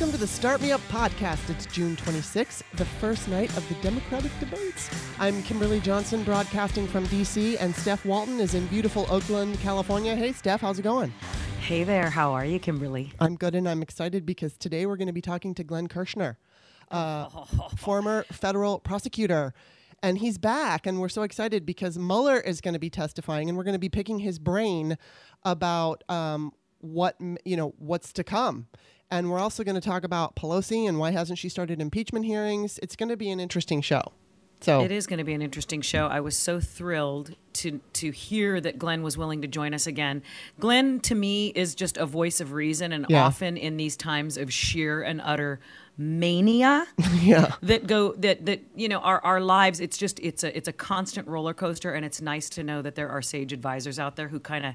Welcome to the Start Me Up podcast. It's June 26th, the first night of the Democratic debates. I'm Kimberly Johnson, broadcasting from D.C., and Steph Walton is in beautiful Oakland, California. Hey, Steph, how's it going? Hey there, how are you, Kimberly? I'm good, and I'm excited because today we're going to be talking to Glenn Kirschner, uh, former federal prosecutor. And he's back, and we're so excited because Mueller is going to be testifying, and we're going to be picking his brain about um, what you know what's to come. And we're also going to talk about Pelosi and why hasn't she started impeachment hearings. It's going to be an interesting show. So it is going to be an interesting show. I was so thrilled to to hear that Glenn was willing to join us again. Glenn to me is just a voice of reason and yeah. often in these times of sheer and utter mania yeah. that go that that you know our our lives it's just it's a it's a constant roller coaster and it's nice to know that there are sage advisors out there who kind of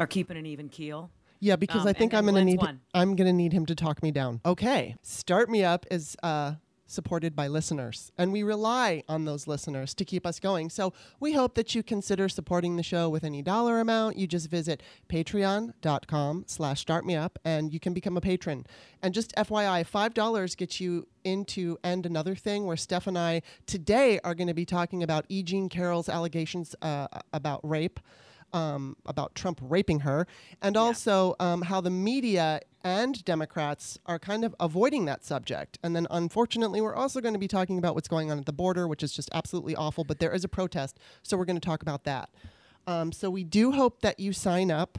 are keeping an even keel. Yeah, because um, I think I'm to need one. I'm to need him to talk me down. Okay. Start Me Up is uh, supported by listeners, and we rely on those listeners to keep us going. So we hope that you consider supporting the show with any dollar amount. You just visit patreon.com slash startmeup, and you can become a patron. And just FYI, $5 gets you into And Another Thing, where Steph and I today are going to be talking about E. Jean Carroll's allegations uh, about rape um, about Trump raping her, and yeah. also um, how the media and Democrats are kind of avoiding that subject. And then, unfortunately, we're also going to be talking about what's going on at the border, which is just absolutely awful. But there is a protest, so we're going to talk about that. Um, so we do hope that you sign up.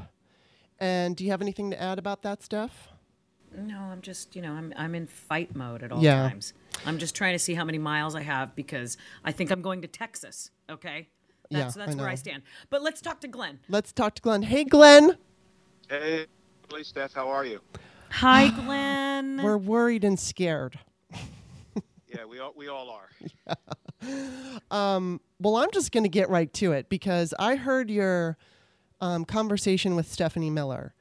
And do you have anything to add about that, Steph? No, I'm just, you know, I'm I'm in fight mode at all yeah. times. I'm just trying to see how many miles I have because I think I'm going to Texas. Okay. That's, yeah, that's I where I stand. But let's talk to Glenn. Let's talk to Glenn. Hey, Glenn. Hey, Please, Steph. How are you? Hi, Glenn. We're worried and scared. yeah, we all, we all are. Yeah. Um, well, I'm just going to get right to it because I heard your um, conversation with Stephanie Miller,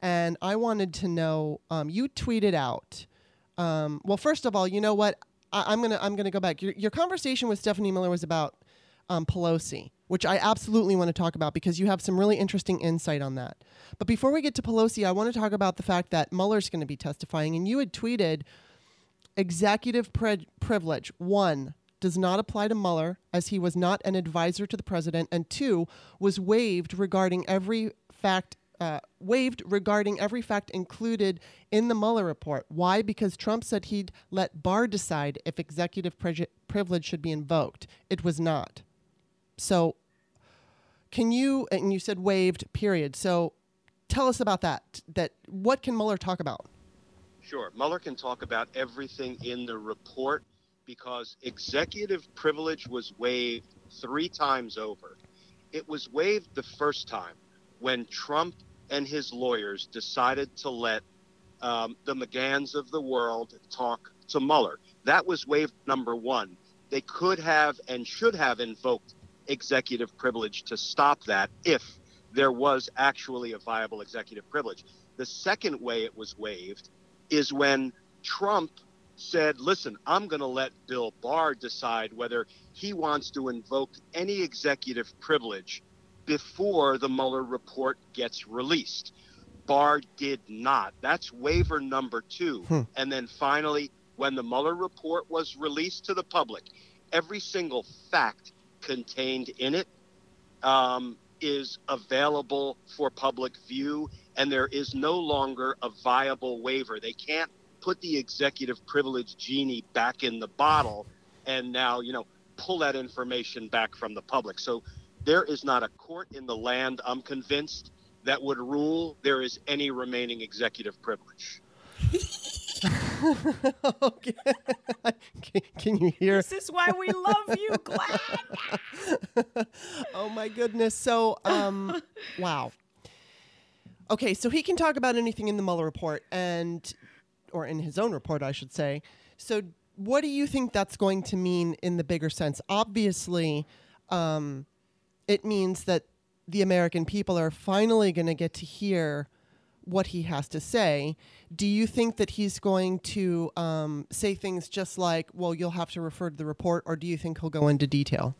and I wanted to know. Um, you tweeted out. Um, well, first of all, you know what? I, am gonna I'm gonna go back. Your, your conversation with Stephanie Miller was about um, Pelosi, which I absolutely want to talk about because you have some really interesting insight on that. But before we get to Pelosi, I want to talk about the fact that Mueller's going to be testifying, and you had tweeted executive pre- privilege, one, does not apply to Mueller as he was not an advisor to the president, and two, was waived regarding every fact. Uh, waived regarding every fact included in the Mueller report. Why? Because Trump said he'd let Barr decide if executive privilege should be invoked. It was not. So, can you, and you said waived, period. So, tell us about that. That What can Mueller talk about? Sure. Mueller can talk about everything in the report because executive privilege was waived three times over. It was waived the first time when Trump and his lawyers decided to let um, the McGahns of the world talk to Mueller. That was waived number one. They could have and should have invoked executive privilege to stop that if there was actually a viable executive privilege. The second way it was waived is when Trump said, listen, I'm going to let Bill Barr decide whether he wants to invoke any executive privilege before the Mueller report gets released. Barr did not. That's waiver number two. Hmm. And then finally, when the Mueller report was released to the public, every single fact contained in it um, is available for public view, and there is no longer a viable waiver. They can't put the executive privilege genie back in the bottle and now, you know, pull that information back from the public. So there is not a court in the land, I'm convinced, that would rule there is any remaining executive privilege. okay. can, can, you hear? This is why we love you, Glenn. oh my goodness. So, um, wow. Okay, so he can talk about anything in the Mueller report and, or in his own report, I should say. So, what do you think that's going to mean in the bigger sense? Obviously, um, it means that the American people are finally going to get to hear what he has to say. Do you think that he's going to um, say things just like, well, you'll have to refer to the report, or do you think he'll go into detail?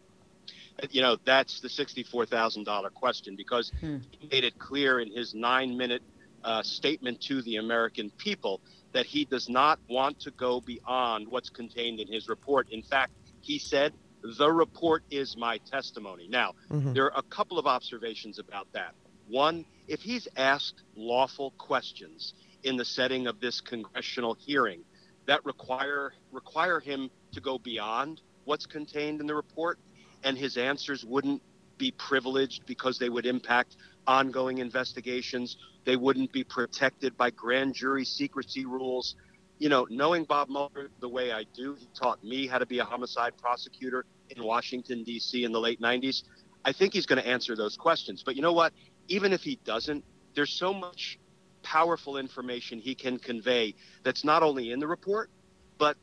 You know, that's the $64,000 question because hmm. he made it clear in his nine minute uh, statement to the American people that he does not want to go beyond what's contained in his report. In fact, he said, the report is my testimony. Now, mm-hmm. there are a couple of observations about that. One, if he's asked lawful questions in the setting of this congressional hearing that require require him to go beyond what's contained in the report, and his answers wouldn't be privileged because they would impact ongoing investigations. They wouldn't be protected by grand jury secrecy rules. You know, knowing Bob Mueller the way I do, he taught me how to be a homicide prosecutor in Washington, D.C. in the late 90s. I think he's going to answer those questions. But you know what? Even if he doesn't, there's so much powerful information he can convey that's not only in the report, but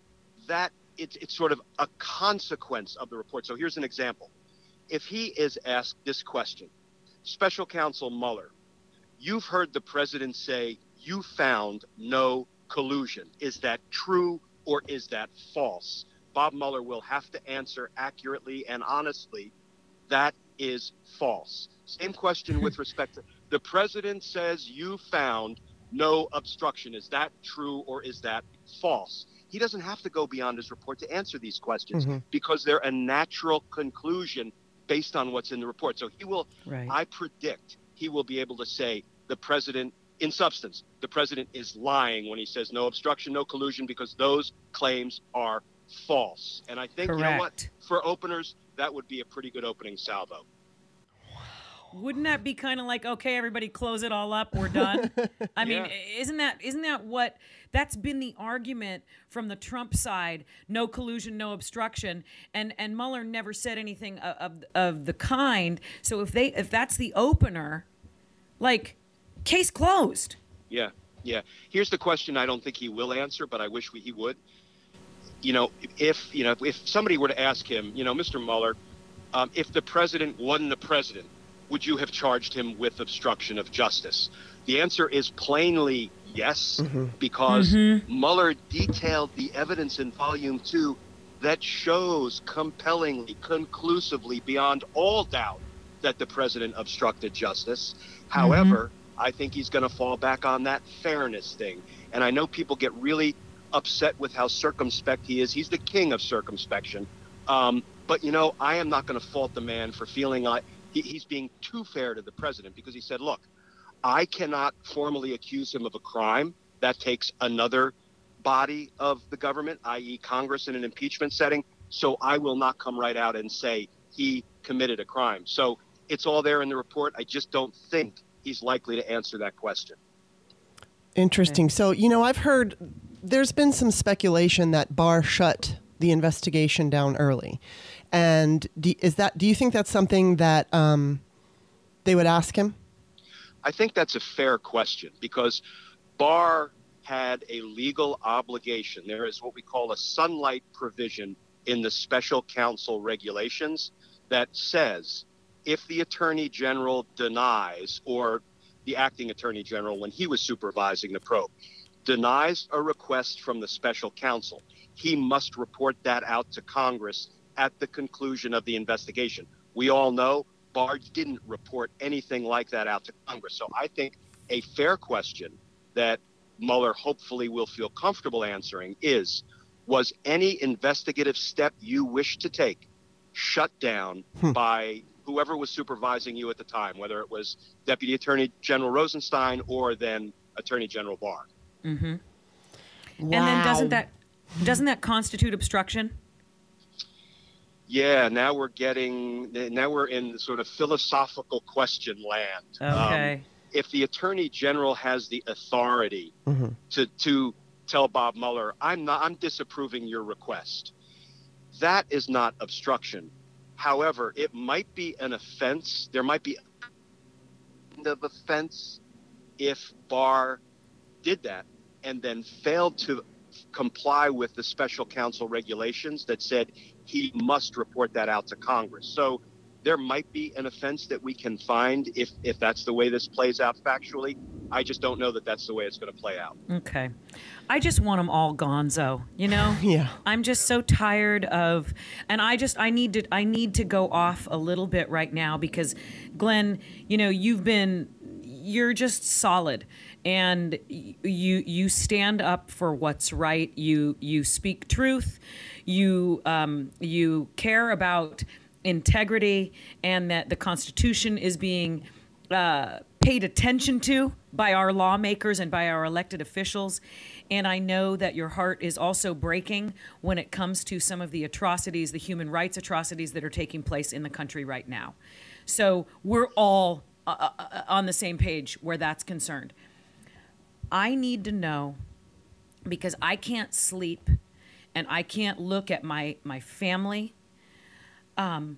that it's, it's sort of a consequence of the report. So here's an example. If he is asked this question, Special Counsel Mueller, you've heard the president say you found no collusion. Is that true or is that false? Bob Mueller will have to answer accurately and honestly that is false. Same question with respect to the president says you found no obstruction. Is that true or is that false? He doesn't have to go beyond his report to answer these questions mm-hmm. because they're a natural conclusion based on what's in the report. So he will, right. I predict, he will be able to say the president, in substance, the president is lying when he says no obstruction, no collusion, because those claims are false. And I think, Correct. you know what, for openers, that would be a pretty good opening salvo. Wouldn't that be kind of like okay, everybody, close it all up, we're done? I mean, yeah. isn't that isn't that what that's been the argument from the Trump side? No collusion, no obstruction, and and Mueller never said anything of of, of the kind. So if they if that's the opener, like case closed. Yeah, yeah. Here's the question I don't think he will answer, but I wish we, he would. You know, if you know if somebody were to ask him, you know, Mr. Mueller, um, if the president wasn't the president would you have charged him with obstruction of justice? The answer is plainly yes, mm-hmm. because mm-hmm. Mueller detailed the evidence in volume two that shows compellingly, conclusively, beyond all doubt, that the president obstructed justice. Mm-hmm. However, I think he's going to fall back on that fairness thing. And I know people get really upset with how circumspect he is. He's the king of circumspection. Um, but, you know, I am not going to fault the man for feeling like he, he's being too fair to the president because he said, look, I cannot formally accuse him of a crime. That takes another body of the government, i.e., Congress, in an impeachment setting. So I will not come right out and say he committed a crime. So it's all there in the report. I just don't think he's likely to answer that question. Interesting. So, you know, I've heard there's been some speculation that Barr shut the investigation down early. And do, is that? Do you think that's something that um, they would ask him? I think that's a fair question because Barr had a legal obligation. There is what we call a sunlight provision in the special counsel regulations that says if the attorney general denies, or the acting attorney general when he was supervising the probe, denies a request from the special counsel, he must report that out to Congress at the conclusion of the investigation. We all know Barr didn't report anything like that out to Congress. So I think a fair question that Mueller hopefully will feel comfortable answering is Was any investigative step you wish to take shut down hmm. by whoever was supervising you at the time, whether it was Deputy Attorney General Rosenstein or then Attorney General Barr? Mm-hmm. Wow. And then doesn't that doesn't that constitute obstruction? yeah, now we're getting now we're in sort of philosophical question land. Okay. Um, if the attorney general has the authority mm-hmm. to to tell Bob Mueller, I'm not I'm disapproving your request, that is not obstruction. However, it might be an offense. There might be of offense if Barr did that and then failed to comply with the special counsel regulations that said he must report that out to Congress. So there might be an offense that we can find if if that's the way this plays out factually. I just don't know that that's the way it's going to play out. Okay. I just want them all gonzo, you know? yeah. I'm just so tired of and I just I need to I need to go off a little bit right now because Glenn, you know, you've been you're just solid and you you stand up for what's right you you speak truth you um, you care about integrity and that the constitution is being uh, paid attention to by our lawmakers and by our elected officials and I know that your heart is also breaking when it comes to some of the atrocities, the human rights atrocities that are taking place in the country right now. So we're all uh, uh, uh, on the same page where that's concerned. I need to know because I can't sleep and I can't look at my my family um,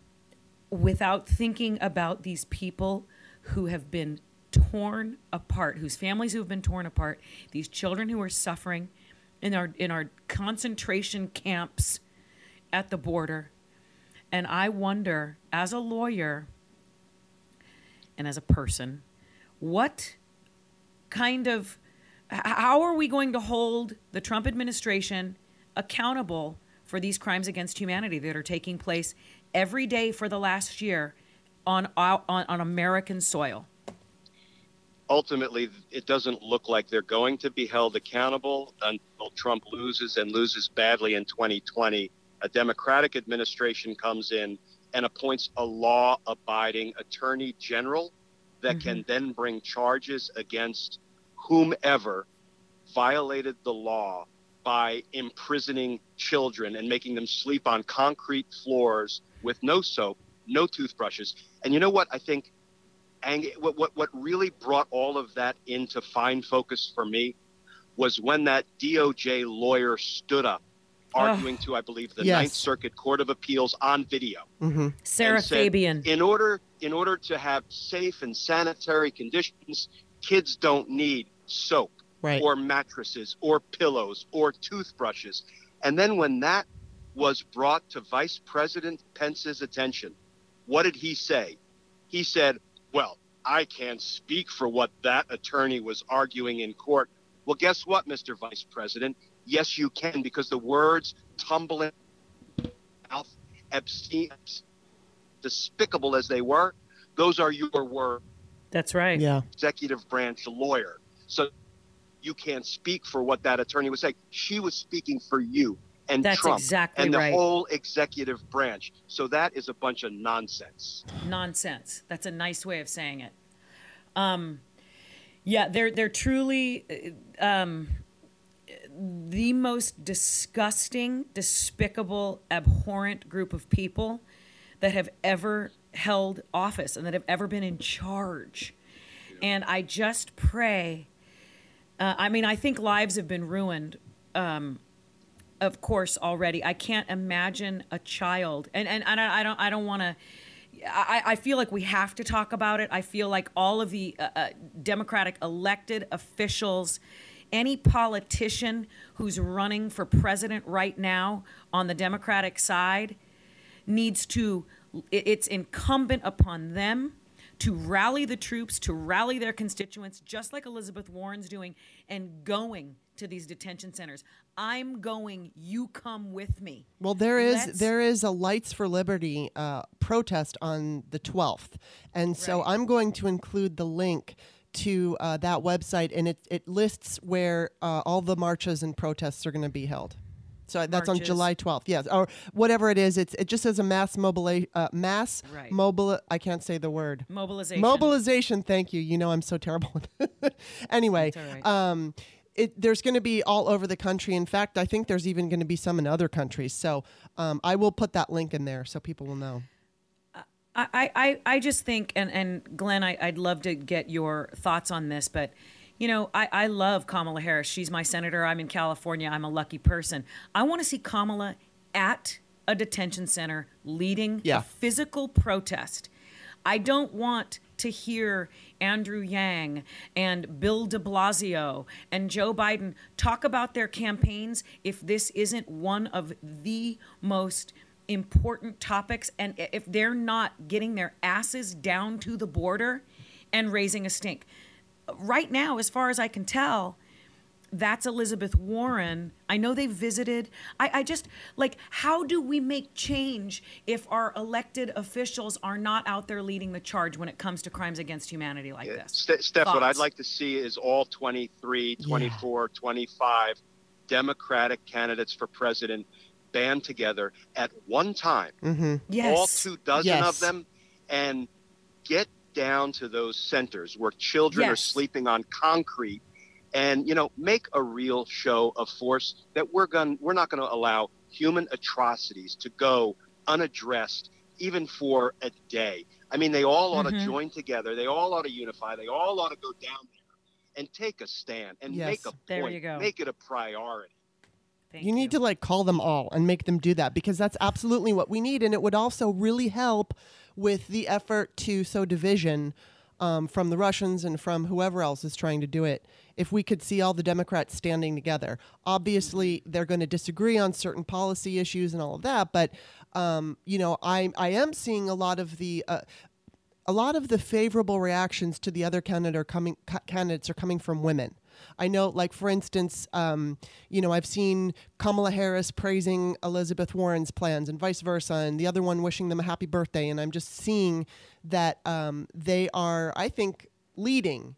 without thinking about these people who have been torn apart, whose families who have been torn apart, these children who are suffering in our in our concentration camps at the border. And I wonder, as a lawyer and as a person, what kind of how are we going to hold the Trump administration accountable for these crimes against humanity that are taking place every day for the last year on on, on American soil? ultimately it doesn't look like they're going to be held accountable until Trump loses and loses badly in 2020. A Democratic administration comes in and appoints a law abiding attorney general that mm-hmm. can then bring charges against whomever violated the law by imprisoning children and making them sleep on concrete floors with no soap, no toothbrushes. And you know what I think and what, what, what really brought all of that into fine focus for me was when that DOJ lawyer stood up arguing to, I believe, the yes. Ninth Circuit Court of Appeals on video. Mm-hmm. Sarah said, Fabian. In order, in order to have safe and sanitary conditions, kids don't need soap right. or mattresses or pillows or toothbrushes. And then when that was brought to Vice President Pence's attention, what did he say? He said, well, I can't speak for what that attorney was arguing in court. Well, guess what, Mr. Vice President? Yes, you can, because the words tumbling mouth, obscene, despicable as they were, those are your words. That's right. Yeah. Executive branch lawyer. So you can't speak for what that attorney was saying. She was speaking for you and That's Trump exactly and the right. whole executive branch. So that is a bunch of nonsense. Nonsense. That's a nice way of saying it. Um, yeah, they're they're truly uh, um, the most disgusting, despicable, abhorrent group of people that have ever held office and that have ever been in charge. And I just pray. Uh, I mean, I think lives have been ruined um, of course already i can't imagine a child and and, and i don't i don't want to I, I feel like we have to talk about it. I feel like all of the uh, uh, Democratic elected officials, any politician who's running for president right now on the Democratic side, needs to, it's incumbent upon them to rally the troops, to rally their constituents, just like Elizabeth Warren's doing, and going to these detention centers. I'm going. You come with me. Well, there is there is a Lights for Liberty uh, protest on the 12th, and so. I'm going to include the link to uh, that website, and it it lists where uh, all the marches and protests are going to be held. So that's Marches. on July 12th. Yes, or whatever it is. It's it just says a mass mobili- uh, mass right. mobile. I can't say the word. Mobilization. Mobilization. Thank you. You know I'm so terrible. anyway, right. um, it, there's going to be all over the country. In fact, I think there's even going to be some in other countries. So um, I will put that link in there so people will know. I, I, I just think, and, and Glenn, I, I'd love to get your thoughts on this, but you know, I, I love Kamala Harris. She's my senator. I'm in California. I'm a lucky person. I want to see Kamala at a detention center leading yeah. a physical protest. I don't want to hear Andrew Yang and Bill de Blasio and Joe Biden talk about their campaigns if this isn't one of the most important topics and if they're not getting their asses down to the border and raising a stink. Right now, as far as I can tell, that's Elizabeth Warren. I know they visited. I, I, just like, how do we make change if our elected officials are not out there leading the charge when it comes to crimes against humanity like this? Ste- Steph, Thoughts? what I'd like to see is all 23, 24, yeah. 25 Democratic candidates for president band together at one time, mm-hmm. yes. all two dozen yes. of them, and get down to those centers where children yes. are sleeping on concrete and you know make a real show of force that we're going we're not going to allow human atrocities to go unaddressed even for a day i mean they all ought mm-hmm. to join together they all ought to unify they all ought to go down there and take a stand and yes. make a point there you go. make it a priority you, you need to like call them all and make them do that because that's absolutely what we need and it would also really help with the effort to sow division um, from the Russians and from whoever else is trying to do it. If we could see all the Democrats standing together, obviously they're going to disagree on certain policy issues and all of that. But um, you know, I I am seeing a lot of the. Uh, a lot of the favorable reactions to the other candidate are coming, candidates are coming from women. I know, like for instance, um, you know, I've seen Kamala Harris praising Elizabeth Warren's plans and vice versa, and the other one wishing them a happy birthday. And I'm just seeing that um, they are, I think, leading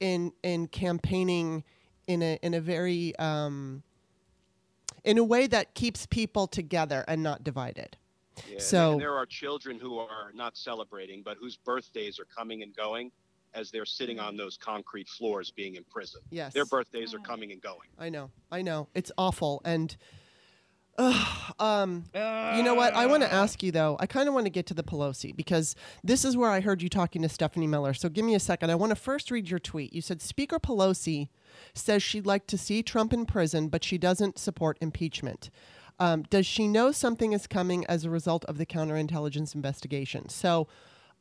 in in campaigning in a in a very um, in a way that keeps people together and not divided. Yeah, so and there are children who are not celebrating, but whose birthdays are coming and going as they're sitting on those concrete floors being in prison. Yes. Their birthdays are coming and going. I know. I know. It's awful. And uh, um, you know what? I want to ask you though. I kind of want to get to the Pelosi because this is where I heard you talking to Stephanie Miller. So give me a second. I want to first read your tweet. You said Speaker Pelosi says she'd like to see Trump in prison, but she doesn't support impeachment. Um, does she know something is coming as a result of the counterintelligence investigation? So,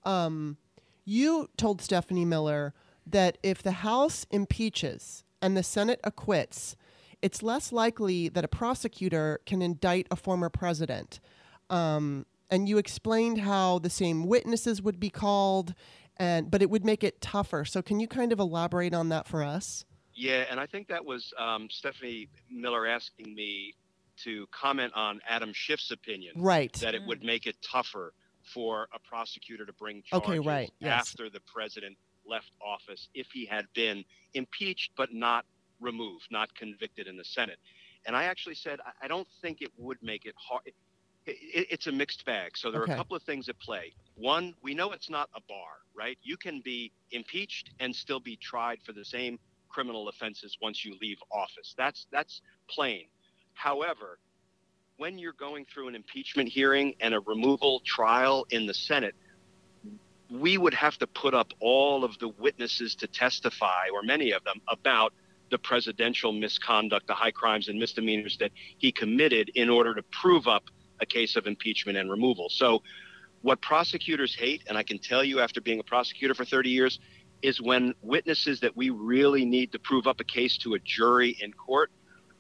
um, you told Stephanie Miller that if the House impeaches and the Senate acquits, it's less likely that a prosecutor can indict a former president. Um, and you explained how the same witnesses would be called, and but it would make it tougher. So can you kind of elaborate on that for us? Yeah, and I think that was um, Stephanie Miller asking me to comment on Adam Schiff's opinion, right? That it would make it tougher for a prosecutor to bring charges okay, right. yes. after the president left office if he had been impeached but not removed, not convicted in the Senate. And I actually said, I don't think it would make it hard. It, it, it's a mixed bag. So there okay. are a couple of things at play. One, we know it's not a bar, right? You can be impeached and still be tried for the same criminal offenses once you leave office. That's that's plain. However, when you're going through an impeachment hearing and a removal trial in the Senate, we would have to put up all of the witnesses to testify, or many of them, about the presidential misconduct, the high crimes and misdemeanors that he committed in order to prove up a case of impeachment and removal. So, what prosecutors hate, and I can tell you after being a prosecutor for 30 years, is when witnesses that we really need to prove up a case to a jury in court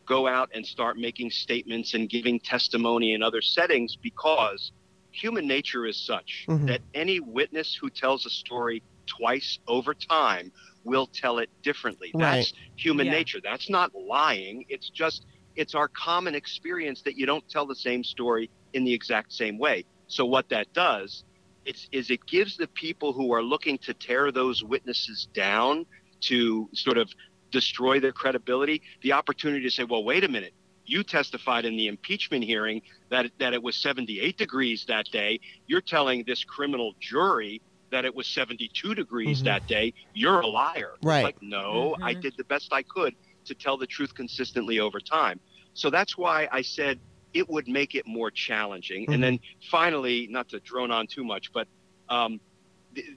go out and start making statements and giving testimony in other settings because human nature is such mm-hmm. that any witness who tells a story twice over time will tell it differently. Right. That's human yeah. nature. That's not lying. It's just it's our common experience that you don't tell the same story in the exact same way. So what that does it's, is it gives the people who are looking to tear those witnesses down to sort of destroy their credibility, the opportunity to say, well, wait a minute, you testified in the impeachment hearing that that it was 78 degrees that day. You're telling this criminal jury that it was 72 degrees mm-hmm. that day. You're a liar. Right. Like, no, mm-hmm. I did the best I could to tell the truth consistently over time. So that's why I said it would make it more challenging. Mm-hmm. And then finally, not to drone on too much, but um,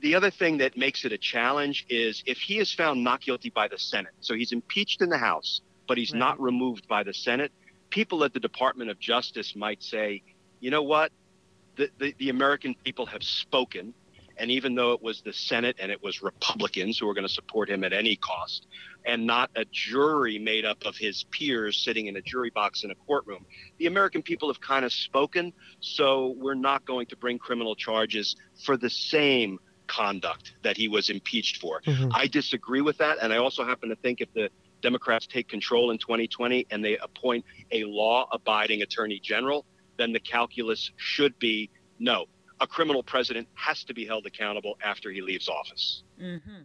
the, other thing that makes it a challenge is if he is found not guilty by the Senate, so he's impeached in the House, but he's right. not removed by the Senate, people at the Department of Justice might say, you know what? The, the, the American people have spoken. And even though it was the Senate and it was Republicans who were going to support him at any cost, and not a jury made up of his peers sitting in a jury box in a courtroom, the American people have kind of spoken. So we're not going to bring criminal charges for the same conduct that he was impeached for. Mm-hmm. I disagree with that, and I also happen to think if the Democrats take control in 2020 and they appoint a law abiding attorney general, then the calculus should be no, a criminal president has to be held accountable after he leaves office. Mm-hmm.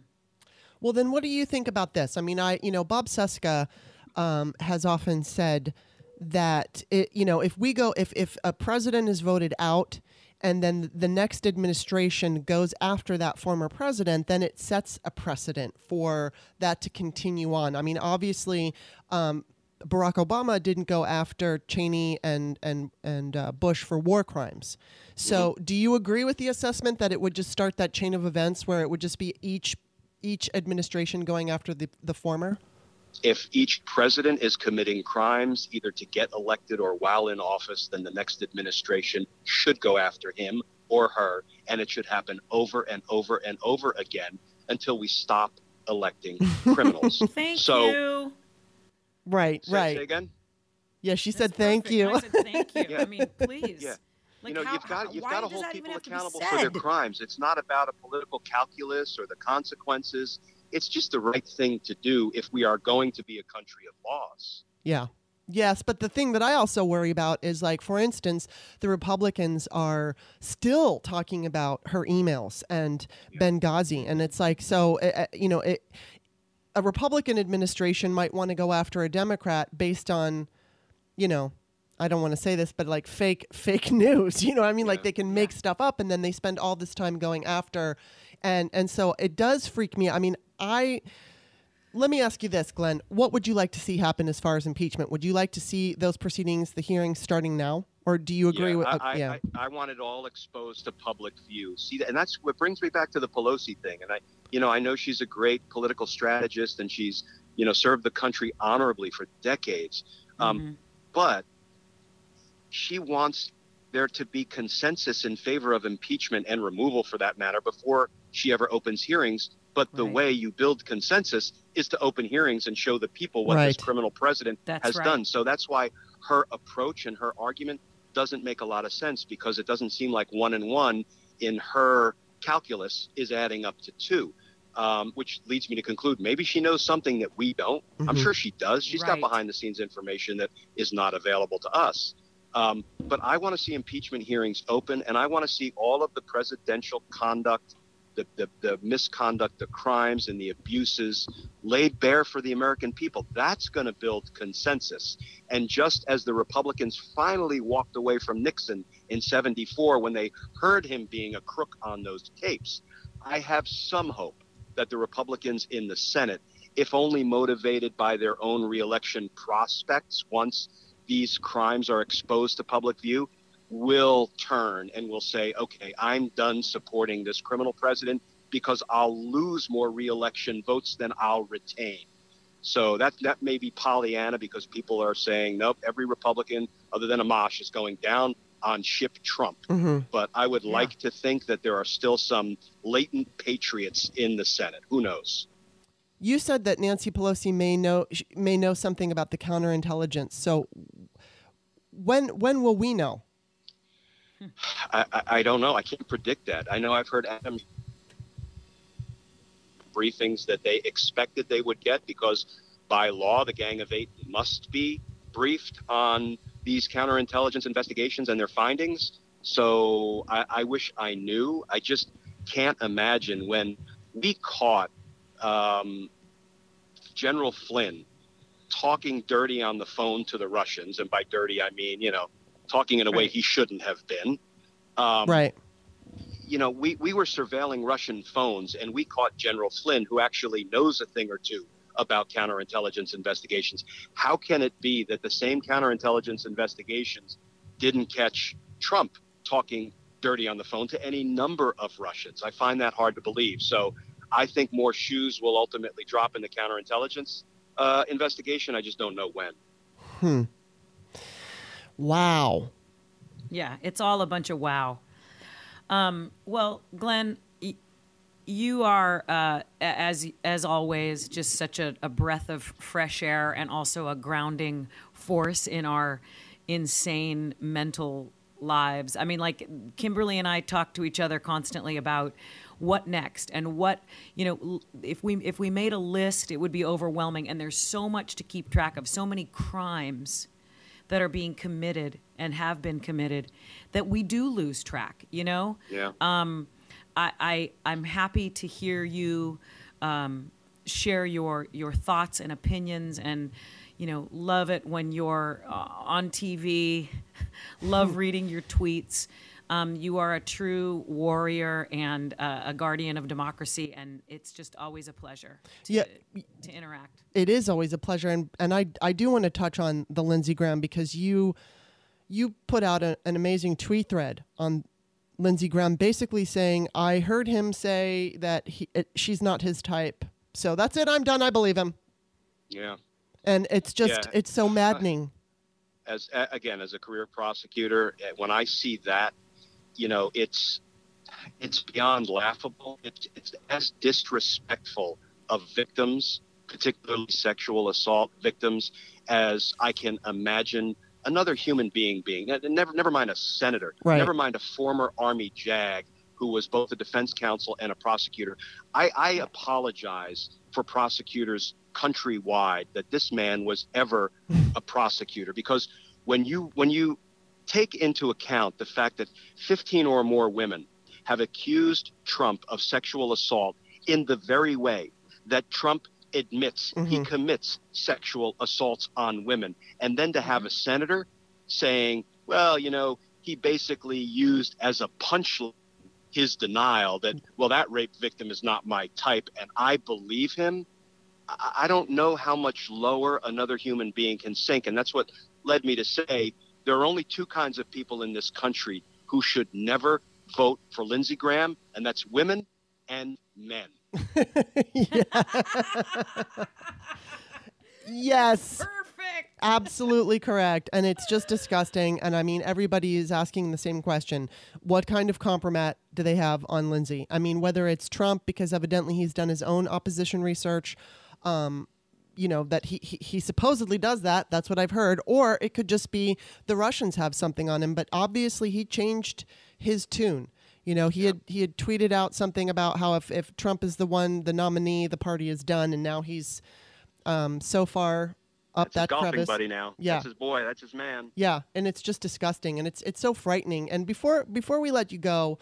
Well, then what do you think about this? I mean, I, you know, Bob Cesca um, has often said that, it, you know, if we go, if, if a president is voted out, and then the next administration goes after that former president, then it sets a precedent for that to continue on. I mean, obviously, um, Barack Obama didn't go after Cheney and and and uh, Bush for war crimes. So, mm-hmm. do you agree with the assessment that it would just start that chain of events where it would just be each each administration going after the the former? If each president is committing crimes either to get elected or while in office, then the next administration should go after him or her, and it should happen over and over and over again until we stop electing criminals. Thank so, you. Right, say, right. Say again. Yeah, she That's said thank perfect. you. I said thank you. Yeah. I mean, please. Yeah. Like you know, how, you've got you've got to hold people accountable for their crimes. It's not about a political calculus or the consequences it's just the right thing to do if we are going to be a country of laws. Yeah. Yes, but the thing that I also worry about is like, for instance, the Republicans are still talking about her emails and yeah. Benghazi, and it's like, so uh, you know, it, a Republican administration might want to go after a Democrat based on, you know, I don't want to say this, but like fake fake news. You know, I mean, yeah. like they can make yeah. stuff up, and then they spend all this time going after, and and so it does freak me. I mean, I let me ask you this, Glenn. What would you like to see happen as far as impeachment? Would you like to see those proceedings, the hearings, starting now, or do you agree yeah, with? Uh, I, yeah, I, I, want it all exposed to public view. See, and that's what brings me back to the Pelosi thing. And I, you know, I know she's a great political strategist, and she's, you know, served the country honorably for decades. Um, mm-hmm. But she wants there to be consensus in favor of impeachment and removal, for that matter, before she ever opens hearings but the right. way you build consensus is to open hearings and show the people what right. this criminal president that's has right. done. So that's why her approach and her argument doesn't make a lot of sense because it doesn't seem like one and one in her calculus is adding up to two. Um, which leads me to conclude maybe she knows something that we don't. Mm-hmm. I'm sure she does. She's got behind the scenes information that is not available to us. Um, but I want to see impeachment hearings open, and I want to see all of the presidential conduct the, the, the misconduct, the crimes, and the abuses laid bare for the American people. That's going to build consensus. And just as the Republicans finally walked away from Nixon in 74 when they heard him being a crook on those tapes, I have some hope that the Republicans in the Senate, if only motivated by their own reelection prospects once these crimes are exposed to public view, will turn and will say, okay, I'm done supporting this criminal president because I'll lose more reelection votes than I'll retain. So that that may be Pollyanna because people are saying, nope, every Republican other than Amash is going down on ship Trump. Mm-hmm. But I would yeah. like to think that there are still some latent patriots in the Senate. Who knows? You said that Nancy Pelosi may know may know something about the counterintelligence. So when when will we know? I, I, don't know. I can't predict that. I know I've heard Adam briefings that they expected they would get because by law the Gang of Eight must be briefed on these counterintelligence investigations and their findings. So I, I wish I knew. I just can't imagine when we caught um, General Flynn talking dirty on the phone to the Russians, and by dirty I mean you know talking in a way he shouldn't have been. Um, right. You know, we, we were surveilling Russian phones and we caught General Flynn, who actually knows a thing or two about counterintelligence investigations. How can it be that the same counterintelligence investigations didn't catch Trump talking dirty on the phone to any number of Russians? I find that hard to believe. So I think more shoes will ultimately drop in the counterintelligence uh, investigation. I just don't know when. Hmm. Wow. Yeah, it's all a bunch of wow. Um, well, Glenn, y- you are, uh, as as always, just such a, a breath of fresh air and also a grounding force in our insane mental lives. I mean, like Kimberly and I talk to each other constantly about what next and what you know if we if we made a list it would be overwhelming. And there's so much to keep track of so many crimes that are being committed and have been committed that we do lose track you know? Yeah. Um i, I i'm happy to hear you um, share your your thoughts and opinions and you know love it when you're uh, on tv love reading your tweets um, you are a true warrior and uh, a guardian of democracy, and it's just always a pleasure to, yeah. to interact. It is always a pleasure, and and I I do want to touch on the Lindsey Graham because you you put out a, an amazing tweet thread on Lindsey Graham, basically saying I heard him say that he it, she's not his type, so that's it. I'm done. I believe him. Yeah. And it's just yeah. it's so maddening. As again, as a career prosecutor, eh, when I see that you know, it's it's beyond laughable. It's, it's as disrespectful of victims, particularly sexual assault victims, as I can imagine another human being being. Never, never mind a senator. Right. Never mind a former Army JAG who was both a defense counsel and a prosecutor. I, I apologize for prosecutors countrywide that this man was ever a prosecutor because when you when you take into account the fact that 15 or more women have accused Trump of sexual assault in the very way that Trump admits mm-hmm. he commits sexual assaults on women. And then to have a senator saying, well, you know, he basically used as a punchline his denial that, well, that rape victim is not my type, and I believe him. I don't know how much lower another human being can sink. And that's what led me to say there are only two kinds of people in this country who should never vote for Lindsey Graham, and that's women and men. yes. Absolutely correct. And it's just disgusting. And I mean, everybody is asking the same question What kind of compromat do they have on Lindsey? I mean, whether it's Trump, because evidently he's done his own opposition research, um, you know that he, he, he supposedly does that that's what i've heard or it could just be the russians have something on him but obviously he changed his tune you know he had he had tweeted out something about how if, if trump is the one the nominee the party is done and now he's um, so far up that's that golfing crevice. buddy now yeah that's his boy that's his man yeah and it's just disgusting and it's it's so frightening and before before we let you go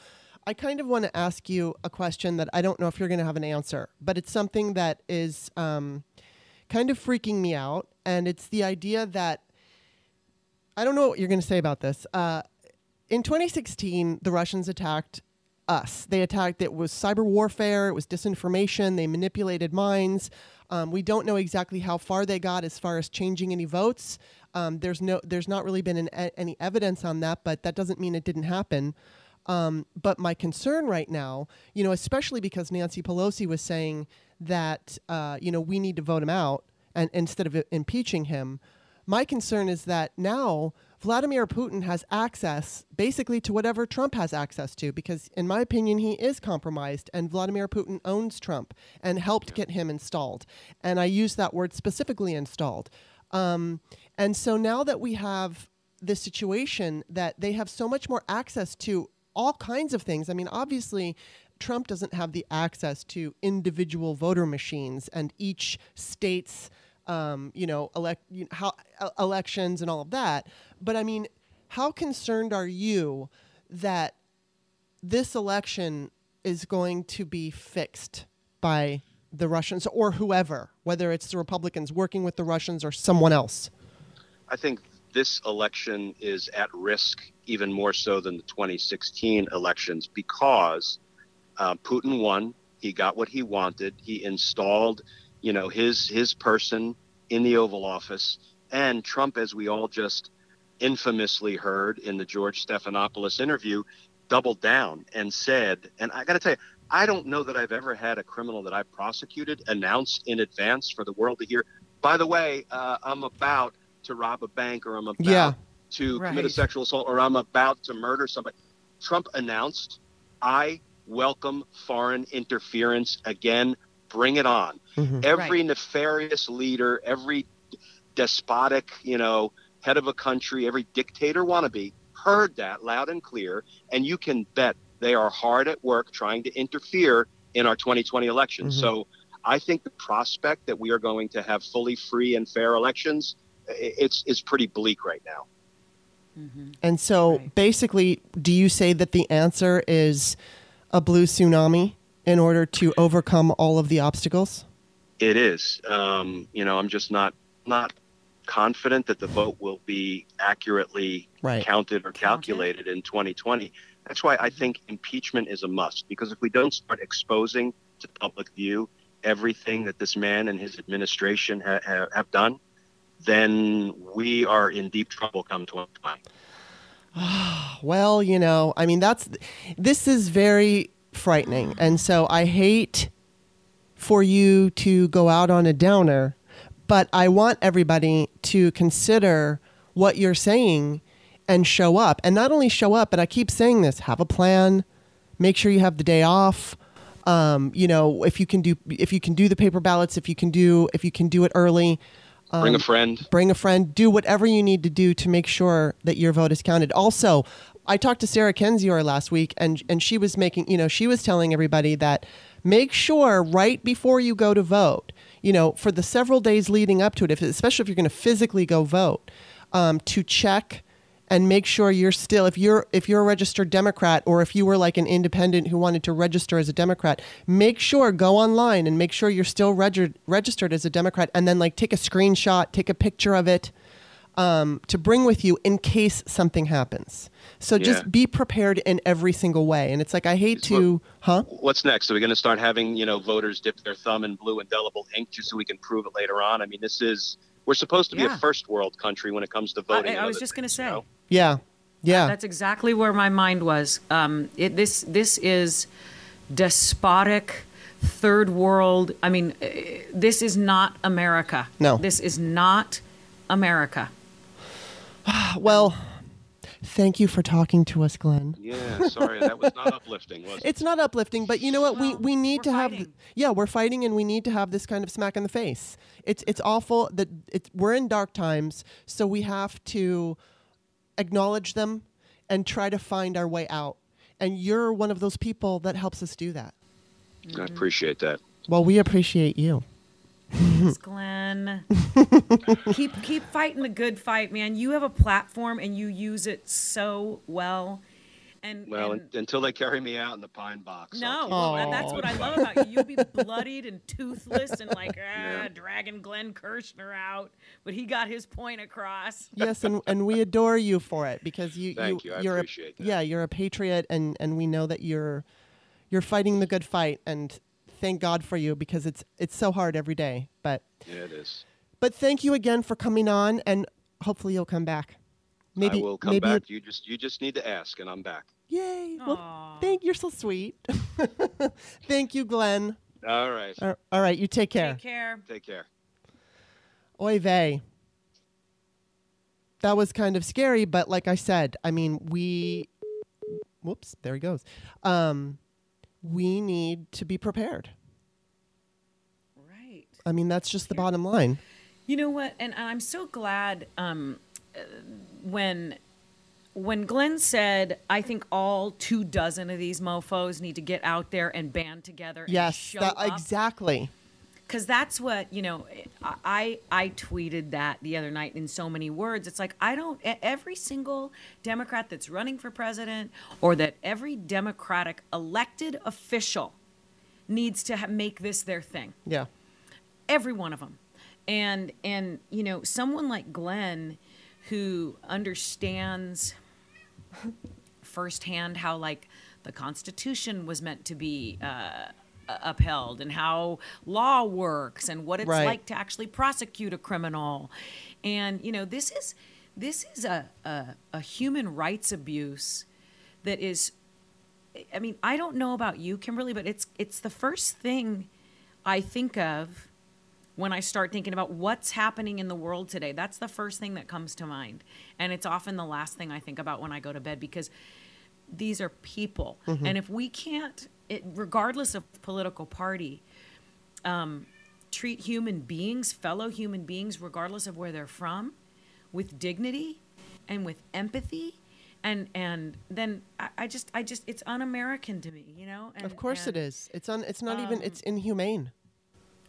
I kind of want to ask you a question that I don't know if you're going to have an answer, but it's something that is um, kind of freaking me out. And it's the idea that I don't know what you're going to say about this. Uh, in 2016, the Russians attacked us. They attacked, it was cyber warfare, it was disinformation, they manipulated minds. Um, we don't know exactly how far they got as far as changing any votes. Um, there's no, there's not really been an, a, any evidence on that, but that doesn't mean it didn't happen. Um, but my concern right now, you know, especially because Nancy Pelosi was saying that uh, you know we need to vote him out and instead of impeaching him. My concern is that now Vladimir Putin has access basically to whatever Trump has access to because in my opinion he is compromised and Vladimir Putin owns Trump and helped yeah. get him installed. And I use that word specifically installed. Um, and so now that we have this situation that they have so much more access to all kinds of things. I mean, obviously, Trump doesn't have the access to individual voter machines and each state's, um, you know, elect, you know, how, uh, elections and all of that. But I mean, how concerned are you that this election is going to be fixed by the Russians or whoever, whether it's the Republicans working with the Russians or someone else? I think this election is at risk even more so than the 2016 elections because uh, Putin won. He got what he wanted. He installed, you know, his his person in the Oval Office. And Trump, as we all just infamously heard in the George Stephanopoulos interview, doubled down and said, and I got to tell you, I don't know that I've ever had a criminal that I prosecuted announced in advance for the world to hear. By the way, uh, I'm about to rob a bank, or I'm about yeah, to right. commit a sexual assault, or I'm about to murder somebody. Trump announced, I welcome foreign interference again. Bring it on. Mm-hmm. Every right. nefarious leader, every despotic, you know, head of a country, every dictator wannabe heard that loud and clear, and you can bet they are hard at work trying to interfere in our 2020 election. Mm-hmm. So I think the prospect that we are going to have fully free and fair elections, it's, it's pretty bleak right now. Mm-hmm. And so right. basically, do you say that the answer is a blue tsunami in order to overcome all of the obstacles? It is. Um, you know, I'm just not not confident that the vote will be accurately right. counted or calculated counted. in 2020. That's why I think impeachment is a must because if we don't start exposing to public view everything that this man and his administration ha- ha- have done, then we are in deep trouble come 2020. well, you know, I mean, that's this is very frightening. And so I hate for you to go out on a downer, but I want everybody to consider what you're saying and show up. And not only show up, but I keep saying this have a plan, make sure you have the day off. Um, you know, if you can do if you can do the paper ballots, if you can do if you can do it early, um, bring a friend. Bring a friend. Do whatever you need to do to make sure that your vote is counted. Also, I talked to Sarah Kendzior last week, and and she was making, you know, she was telling everybody that make sure right before you go to vote, you know, for the several days leading up to it, if especially if you're going to physically go vote, um, to check and make sure you're still if you're if you're a registered democrat or if you were like an independent who wanted to register as a democrat make sure go online and make sure you're still reg- registered as a democrat and then like take a screenshot take a picture of it um, to bring with you in case something happens so yeah. just be prepared in every single way and it's like i hate to huh what's next are we going to start having you know voters dip their thumb in blue indelible ink just so we can prove it later on i mean this is we're supposed to be yeah. a first world country when it comes to voting. I, I was just going to say. You know? Yeah, yeah. That's exactly where my mind was. Um, it, this this is despotic, third world. I mean, uh, this is not America. No, this is not America. well. Thank you for talking to us, Glenn. Yeah, sorry, that was not uplifting, was it? It's not uplifting, but you know what? Well, we we need to fighting. have yeah, we're fighting and we need to have this kind of smack in the face. It's it's awful that it's we're in dark times, so we have to acknowledge them and try to find our way out. And you're one of those people that helps us do that. I appreciate that. Well, we appreciate you. Thanks, Glenn. keep keep fighting the good fight, man. You have a platform and you use it so well. And well, and, until they carry me out in the pine box. No, well, that's what I love about you. You'll be bloodied and toothless and like ah, yeah. dragging Glenn Kirschner out, but he got his point across. Yes, and, and we adore you for it because you Thank you, you are appreciate a, that. Yeah, you're a patriot, and and we know that you're you're fighting the good fight, and thank God for you because it's it's so hard every day. But yeah, it is. But thank you again for coming on, and hopefully you'll come back. Maybe I will come maybe back. You just you just need to ask, and I'm back. Yay! Aww. Well, thank you're so sweet. thank you, Glenn. All right. All right. You take care. Take care. Take care. Oy vey. That was kind of scary, but like I said, I mean, we. Whoops! There he goes. Um, we need to be prepared. Right. I mean, that's just the bottom line. You know what? And I'm so glad um, when when Glenn said, "I think all two dozen of these mofo's need to get out there and band together." yes, that, exactly. Because that's what you know. I I tweeted that the other night in so many words. It's like I don't. Every single Democrat that's running for president, or that every Democratic elected official needs to ha- make this their thing. Yeah. Every one of them, and and you know someone like Glenn who understands firsthand how like the Constitution was meant to be uh, upheld and how law works and what it's right. like to actually prosecute a criminal, and you know this is this is a, a, a human rights abuse that is. I mean, I don't know about you, Kimberly, but it's it's the first thing I think of when I start thinking about what's happening in the world today. That's the first thing that comes to mind. And it's often the last thing I think about when I go to bed because these are people. Mm-hmm. And if we can't, it, regardless of political party, um, treat human beings, fellow human beings, regardless of where they're from, with dignity and with empathy and and then I, I just I just it's un-American to me, you know. And, of course and it is. It's un, It's not even. Um, It's inhumane.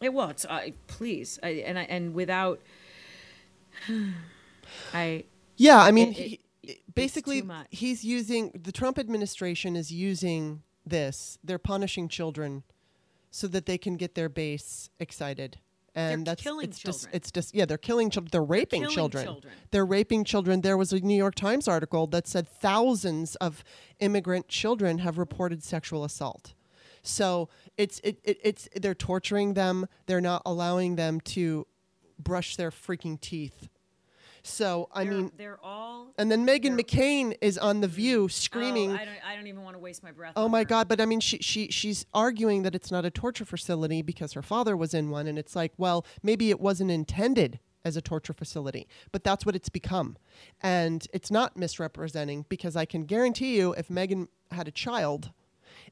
It well, it's uh, please, I, and I, and without, I Yeah, I mean, It- it- he, basically, he's using the Trump administration is using this. They're punishing children so that they can get their base excited. And They're that's killing it's just children. it's just yeah they're killing children they're raping killing children. children. they're raping children there was a New York Times article that said thousands of immigrant children have reported sexual assault so it's it, it it's they're torturing them they're not allowing them to brush their freaking teeth so I they're, mean they're all. and then Meghan McCain is on the View Oh, screaming. I don't. I don't even want to waste my breath. Oh my her. God! But I mean, she she she's arguing that it's not a torture facility because her father was in one, and it's like, well, maybe it wasn't intended as a torture facility, but that's what it's become, and it's not misrepresenting because I can guarantee you, if Meghan had a child,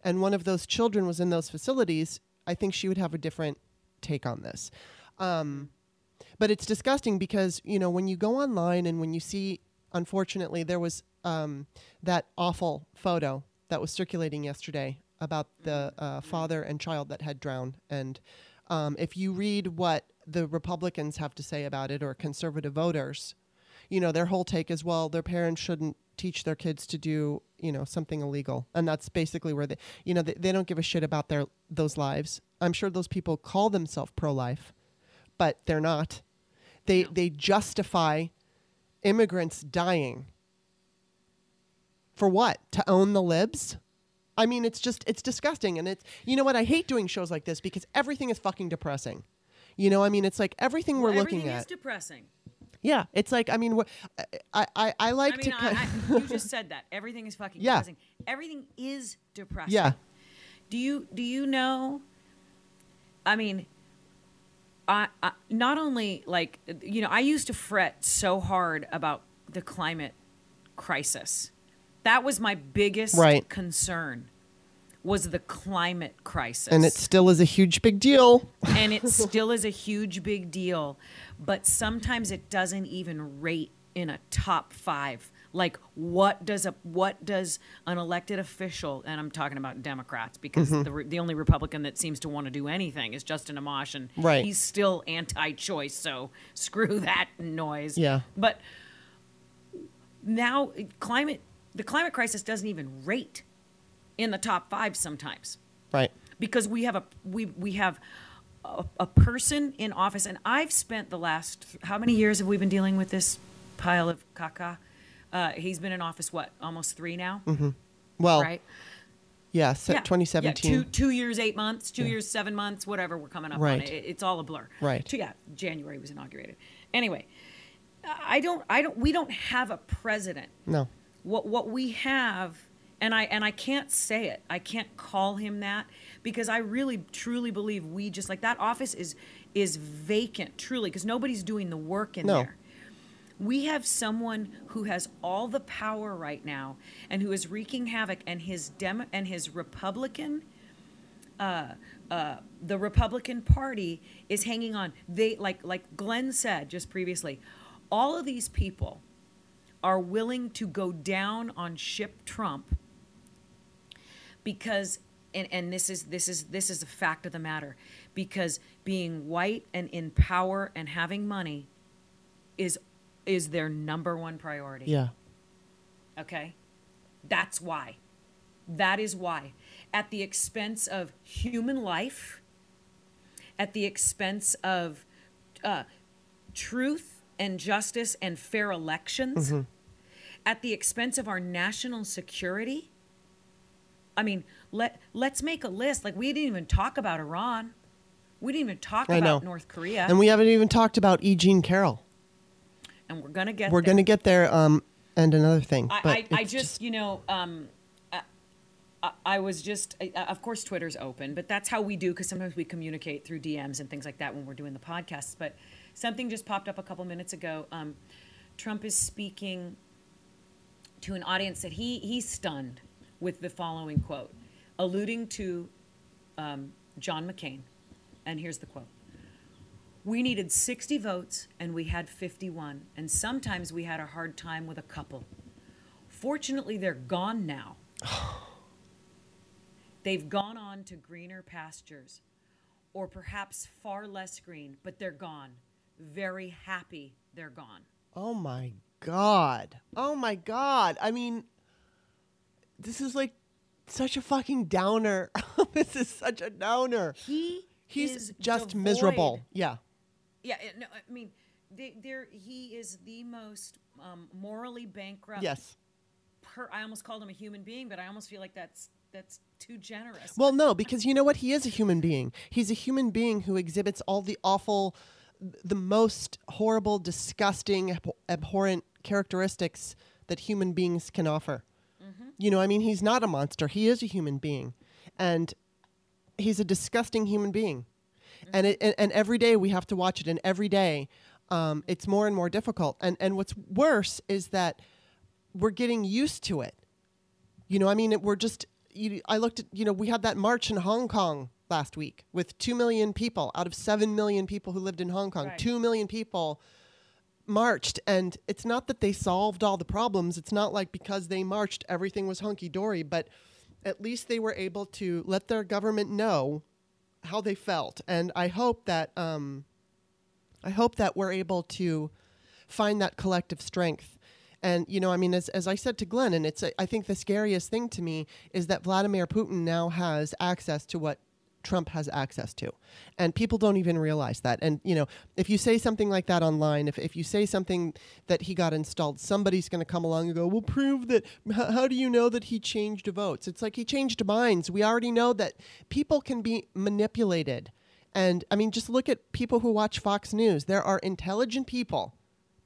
and one of those children was in those facilities, I think she would have a different take on this. Um, but it's disgusting because you know when you go online and when you see unfortunately there was um, that awful photo that was circulating yesterday about the uh, father and child that had drowned. And um, if you read what the republicans have to say about it or conservative voters you know their whole take is well their parents shouldn't teach their kids to do you know something illegal. And that's basically where they you know they, they don't give a shit about their those lives. I'm sure those people call themselves pro-life but they're not they they justify immigrants dying for what to own the libs i mean it's just it's disgusting and it's you know what i hate doing shows like this because everything is fucking depressing you know i mean it's like everything we're Well, looking at. everything is depressing. yeah it's like i mean i i i like I mean, to I, I, you just said that everything is fucking Yeah. depressing. Everything is depressing. yeah Do you do you know? I mean, I, I not only like you know I used to fret so hard about the climate crisis. That was my biggest Right. concern. Was the climate crisis, and it still is a huge big deal and it still is a huge big deal but sometimes it doesn't even rate in a top five like what does a what does an elected official and i'm talking about democrats because Mm-hmm. the, re- the only republican that seems to want to do anything is justin amash and Right. he's still anti-choice so screw that noise Yeah. but now climate the climate crisis doesn't even rate in the top five sometimes right because we have a we we have a, a person in office and i've spent the last how many years have we been dealing with this pile of caca uh, he's been in office what almost three now well right yeah, se- yeah 2017 yeah, two, two years eight months two years seven months whatever we're coming up on Right. it. It- it's all a blur Right. Two- yeah january was inaugurated anyway i don't i don't we don't have a president no what what we have and I and I can't say it. I can't call him that because I really truly believe we just like that office is is vacant truly because nobody's doing the work in No. there. We have someone who has all the power right now and who is wreaking havoc and his dem and his Republican uh, uh, the Republican Party is hanging on. They like like Glenn said just previously, all of these people are willing to go down on ship Trump because and, and this is this is this is a fact of the matter because being white and in power and having money is is their number one priority. yeah Okay? That's why. That is why. At the expense of human life, at the expense of uh, truth and justice and fair elections, at the expense of our national security. I mean, let let's make a list. Like we didn't even talk about Iran. We didn't even talk I about know. North Korea, and we haven't even talked about E. Jean Carroll and we're gonna get. we're there. going to get there um and another thing I, but I, I it's just, you know, um, I, I- was just, I, of course, Twitter's open, but that's how we do because sometimes we communicate through DMs and things like that when we're doing the podcasts. But something just popped up a couple minutes ago. Um, Trump is speaking to an audience that he he's stunned with the following quote, alluding to um, John McCain, and here's the quote. We needed 60 votes and we had 51, and sometimes we had a hard time with a couple. Fortunately, they're gone now. They've gone on to greener pastures, or perhaps far less green, but they're gone. Very happy they're gone. Oh my God. Oh my God. I mean, this is like such a fucking downer. this is such a downer. He He's is just devoid- miserable. Yeah. Yeah, it- no, I mean, they, there he is the most um, morally bankrupt. Yes. Per, I almost called him a human being, but I almost feel like that's that's too generous. Well, no, because you know what? He is a human being. He's a human being who exhibits all the awful, the most horrible, disgusting, ab- abhorrent characteristics that human beings can offer. You know, I mean, he's not a monster. He is a human being. And he's a disgusting human being. And, it, and, and every day we have to watch it. And every day um, it's more and more difficult. And, and what's worse is that we're getting used to it. You know, I mean, it, we're just. You, I looked at. You know, we had that march in Hong Kong last week with two million people out of seven million people who lived in Hong Kong. Right. Two million people marched, and it's not that they solved all the problems. It's not like because they marched everything was hunky dory, but at least they were able to let their government know how they felt. And I hope that um, I hope that we're able to find that collective strength. And you know, I mean, as, as I said to Glenn, and it's I think the scariest thing to me is that Vladimir Putin now has access to what Trump has access to, and people don't even realize that. And you know, if you say something like that online, if if you say something that he got installed, somebody's going to come along and go, "Well, prove that." How do you know that he changed votes? It's like he changed minds. We already know that people can be manipulated. And I mean, just look at people who watch Fox News. There are intelligent people,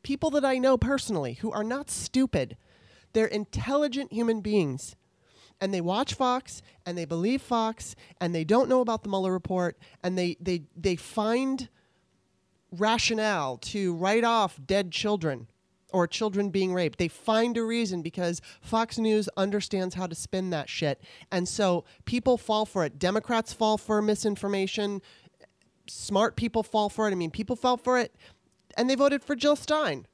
people that I know personally, who are not stupid. They're intelligent human beings. And they watch Fox and they believe Fox and they don't know about the Mueller report and they, they, they find rationale to write off dead children or children being raped. They find a reason because Fox News understands how to spin that shit. And so people fall for it. Democrats fall for misinformation. Smart people fall for it. I mean, people fell for it and they voted for Jill Stein.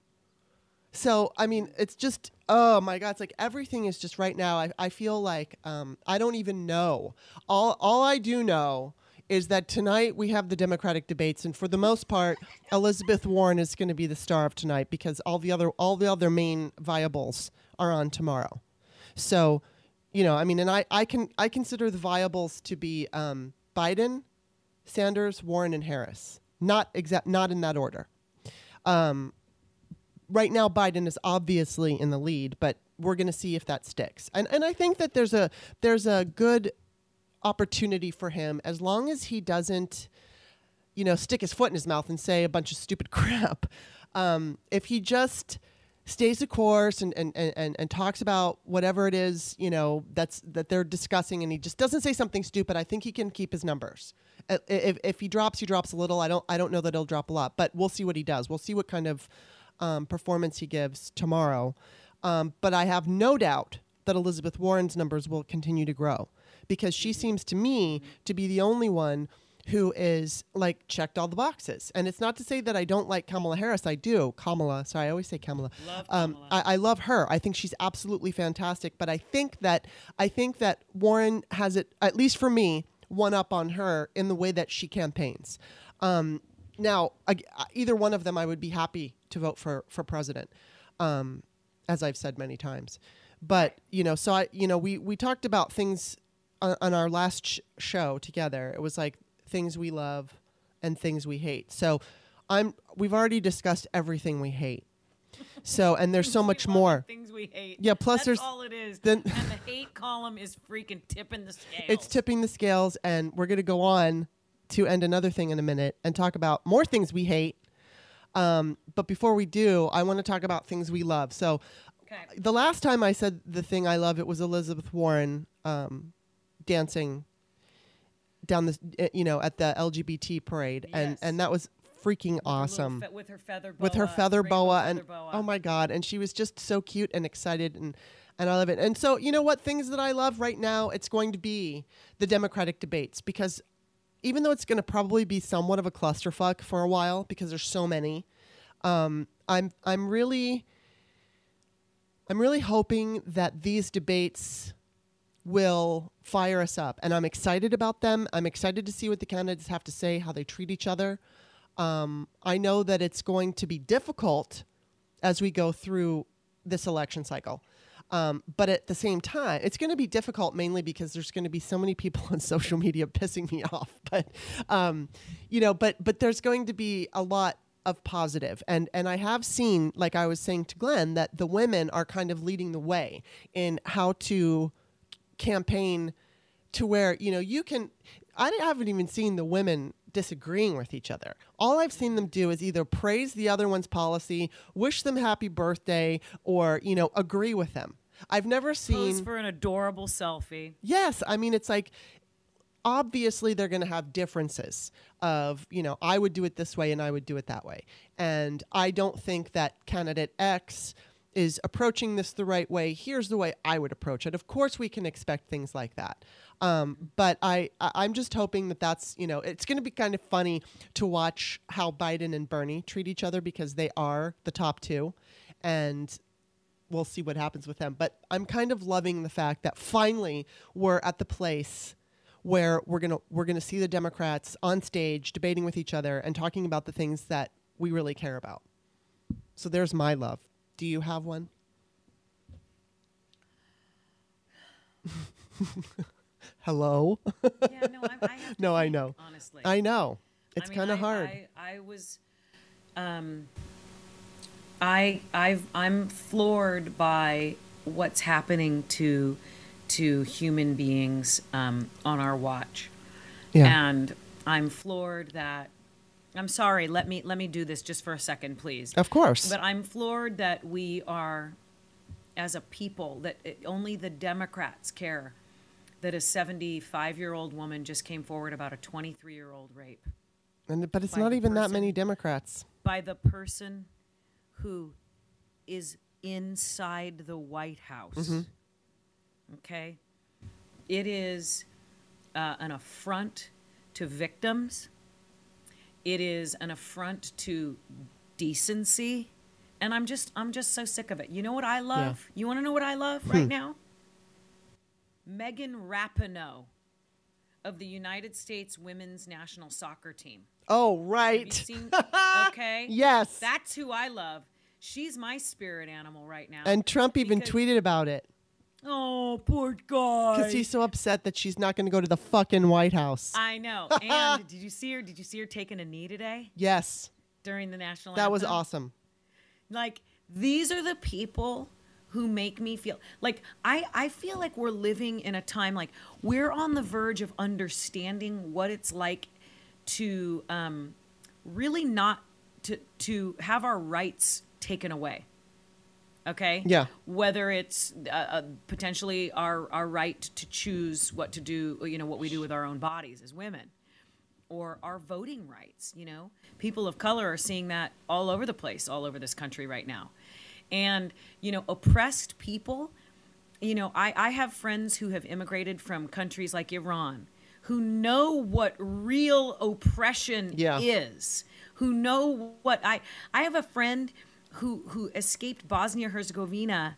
So, I mean, it's just, oh my God, it's like everything is just right now. I, I feel like um, I don't even know. All, all I do know is that tonight we have the Democratic debates, and for the most part, Elizabeth Warren is going to be the star of tonight because all the other all the other main viables are on tomorrow. So, you know, I mean, and I, I can I consider the viables to be um, Biden, Sanders, Warren, and Harris. Not exact, not in that order. Um, right now, Biden is obviously in the lead, but we're going to see if that sticks. And and I think that there's a there's a good opportunity for him as long as he doesn't, you know, stick his foot in his mouth and say a bunch of stupid crap. Um, if he just stays the course and, and, and, and talks about whatever it is, you know, that's that they're discussing and he just doesn't say something stupid, I think he can keep his numbers. If, if he drops, he drops a little. I don't I don't know that he'll drop a lot, but we'll see what he does. We'll see what kind of um, performance he gives tomorrow. Um, but I have no doubt that Elizabeth Warren's numbers will continue to grow because she seems to me to be the only one who is like checked all the boxes. And it's not to say that I don't like Kamala Harris. I do. Kamala. Sorry, I always say Kamala. Love Um, Kamala. I, I love her. I think she's absolutely fantastic. But I think that I think that Warren has it, at least for me, one up on her in the way that she campaigns. Um, now, I, either one of them, I would be happy to vote for for president, um, as I've said many times. But you know, so I, you know, we we talked about things on, on our last sh- show together. It was like things we love and things we hate. So I'm we've already discussed everything we hate. So and there's so much more. Things we hate. Yeah, plus That's there's- all it is. then- and the hate column is freaking tipping the scales. It's tipping the scales, and we're going to go on to end another thing in a minute and talk about more things we hate. Um, but before we do, I want to talk about things we love. So, Okay. the last time I said the thing I love, it was Elizabeth Warren um, dancing down this, uh, you know, at the LGBT parade, and Yes. and that was freaking With her little awesome fe- with her feather boa, with her feather boa feather and boa. oh my god and she was just so cute and excited and and I love it. And so, you know what things that I love right now, it's going to be the Democratic debates because even though it's going to probably be somewhat of a clusterfuck for a while because there's so many, um, I'm I'm really I'm really hoping that these debates will fire us up. And I'm excited about them. I'm excited to see what the candidates have to say, how they treat each other. Um, I know that it's going to be difficult as we go through this election cycle. Um, but at the same time, it's going to be difficult mainly because there's going to be so many people on social media pissing me off. But um, you know, but but there's going to be a lot of positive and and I have seen like I was saying to Glenn that the women are kind of leading the way in how to campaign to where you know you can I haven't even seen the women disagreeing with each other. All I've seen them do is either praise the other one's policy, wish them happy birthday, or you know agree with them. I've never seen Pose for an adorable selfie. Yes, I mean it's like obviously they're going to have differences of you know I would do it this way and I would do it that way, and I don't think that candidate X is approaching this the right way. Here's the way I would approach it. Of course, we can expect things like that. Um, but I, I, am just hoping that that's, you know, it's going to be kind of funny to watch how Biden and Bernie treat each other because they are the top two. And we'll see what happens with them. But I'm kind of loving the fact that finally we're at the place where we're gonna we're gonna see the Democrats on stage debating with each other and talking about the things that we really care about. So there's my love. Do you have one? Hello. yeah, no, I, I no, think, I know. Honestly, I know. It's I mean, kind of hard. I, I was, um, I I've I'm floored by what's happening to to human beings um, on our watch, yeah. and I'm floored that. I'm sorry. Let me let me do this just for a second, please. of course. But I'm floored that we are, as a people, that it, only the Democrats care that a 75 year old woman just came forward about a 23 year old rape and, but it's not even that many Democrats. by the person who is inside the White House. Mm-hmm. Okay? It is uh, an affront to victims, it is an affront to decency. And I'm just I'm just so sick of it. You know what I love? You want to know what I love Hmm. right now? Megan Rapinoe of the United States women's national soccer team. Oh, right. seen? Okay. yes. That's who I love. She's my spirit animal right now. and Trump even because- tweeted about it oh, poor guy. because he's so upset that she's not going to go to the fucking White House. I know. And did you see her? Did you see her taking a knee today yes, during the national? that was awesome. Like these are the people who make me feel like I, I feel like we're living in a time like we're on the verge of understanding what it's like to um, really not to to have our rights taken away okay Yeah. whether it's uh, uh, potentially our our right to choose what to do you know what we do with our own bodies as women or our voting rights you know people of color are seeing that all over the place all over this country right now and you know oppressed people you know i, I have friends who have immigrated from countries like iran who know what real oppression Yeah. is who know what i i have a friend who who escaped bosnia herzegovina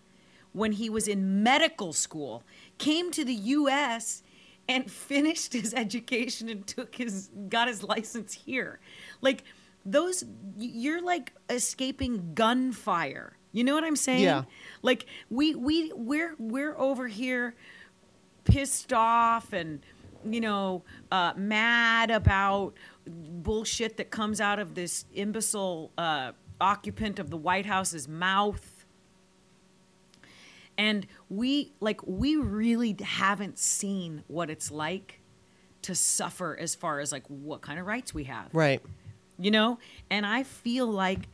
when he was in medical school came to the us and finished his education and took his got his license here. Like those you're like escaping gunfire. You know what i'm saying? Yeah. like we we we're we're over here pissed off and you know uh, mad about bullshit that comes out of this imbecile uh, occupant of the white house's mouth. And we like we really haven't seen what it's like to suffer as far as like what kind of rights we have. Right. you know? And i feel like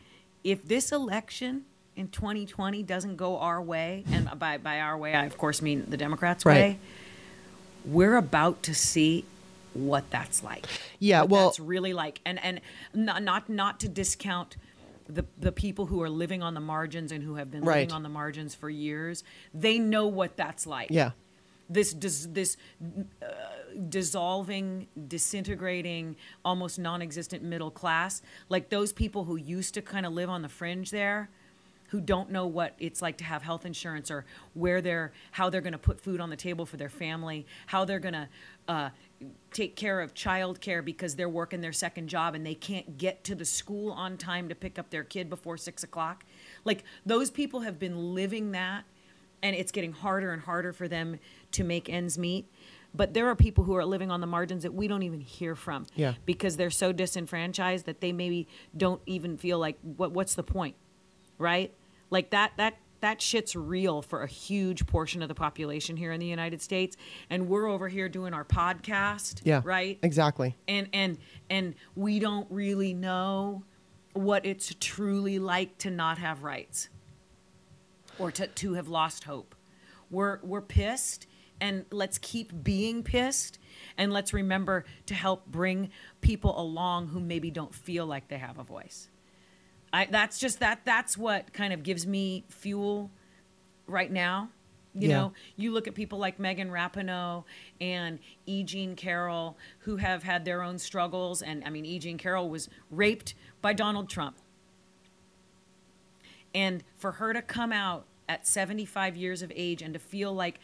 if this election in 2020 doesn't go our way and by, by our way i of course mean the democrats Right. way we're about to see what that's like. Yeah, what well- that's really like. And and not not, not to discount the, the people who are living on the margins and who have been Right. living on the margins for years they know what that's like Yeah. this dis, this uh, dissolving, disintegrating, almost non-existent middle class, like those people who used to kind of live on the fringe there, who don't know what it's like to have health insurance or where they're how they're going to put food on the table for their family, how they're going to uh, take care of childcare because they're working their second job and they can't get to the school on time to pick up their kid before six o'clock. Like those people have been living that, and it's getting harder and harder for them to make ends meet. But there are people who are living on the margins that we don't even hear from Yeah. because they're so disenfranchised that they maybe don't even feel like what what's the point, right? Like that that that shit's real for a huge portion of the population here in the United States, and we're over here doing our podcast, Yeah. right? Exactly. and and and we don't really know what it's truly like to not have rights or to, to have lost hope we're we're pissed and let's keep being pissed and let's remember to help bring people along who maybe don't feel like they have a voice I, that's just that that's what kind of gives me fuel right now you Yeah. know you look at people like Megan Rapinoe and E. Jean Carroll who have had their own struggles and I mean E. Jean Carroll was raped by Donald Trump and for her to come out at 75 years of age and to feel like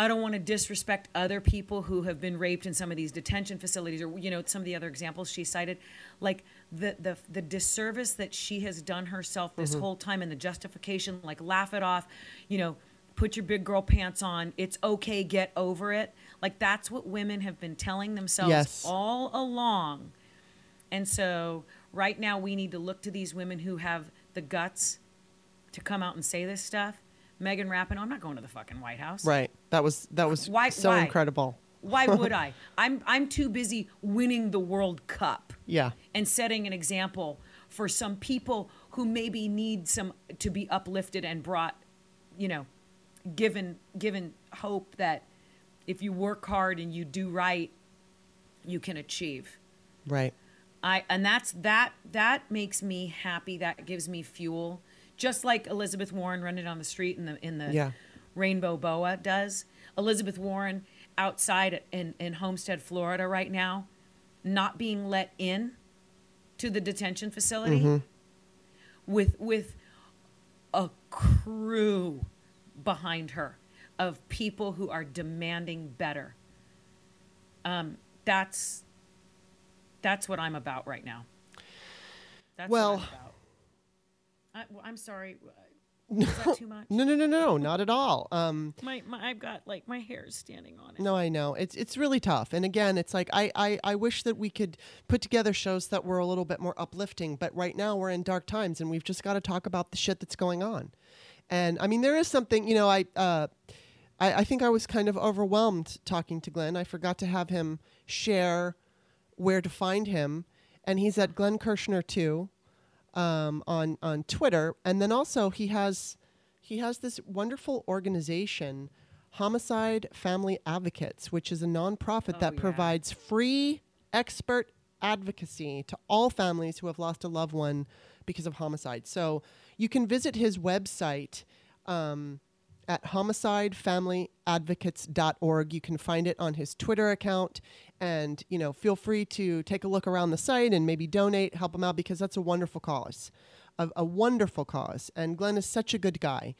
I don't want to disrespect other people who have been raped in some of these detention facilities or you know some of the other examples she cited. Like the the the disservice that she has done herself this mm-hmm. whole time and the justification like laugh it off you know put your big girl pants on it's okay get over it. Like that's what women have been telling themselves Yes. all along. And so right now we need to look to these women who have the guts to come out and say this stuff Megan Rapinoe, I'm not going to the fucking White House. Right. That was that was Why- so why? incredible. Why would I? I'm I'm too busy winning the World Cup Yeah. and setting an example for some people who maybe need some to be uplifted and brought, you know, given given hope that if you work hard and you do right, you can achieve. Right. I and that's that that makes me happy. That gives me fuel. Just like Elizabeth Warren running on the street in the in the Yeah. Rainbow Boa does. Elizabeth Warren outside in, in Homestead, Florida right now, not being let in to the detention facility with with a crew behind her of people who are demanding better. Um, that's that's what I'm about right now. That's Well- what I'm about. I, I'm sorry. Is that too much? No, no, no, no, not at all. Um, My, my I've got like my hair is standing on it. no, I know it's it's really tough. And again, it's like I, I I wish that we could put together shows that were a little bit more uplifting. But right now we're in dark times, and we've just got to talk about the shit that's going on. And I mean, there is something. You know, I uh, I, I think I was kind of overwhelmed talking to Glenn. I forgot to have him share where to find him, and he's at Glenn Kirschner too. Um, on on Twitter, and then also he has he has this wonderful organization, Homicide Family Advocates, which is a nonprofit Oh, that yeah. provides free expert advocacy to all families who have lost a loved one because of homicide. So you can visit his website. Um, at homicideFamilyAdvocates.org. You can find it on his Twitter account. And, you know, feel free to take a look around the site and maybe donate, help him out because that's a wonderful cause. A, a wonderful cause. And Glenn is such a good guy.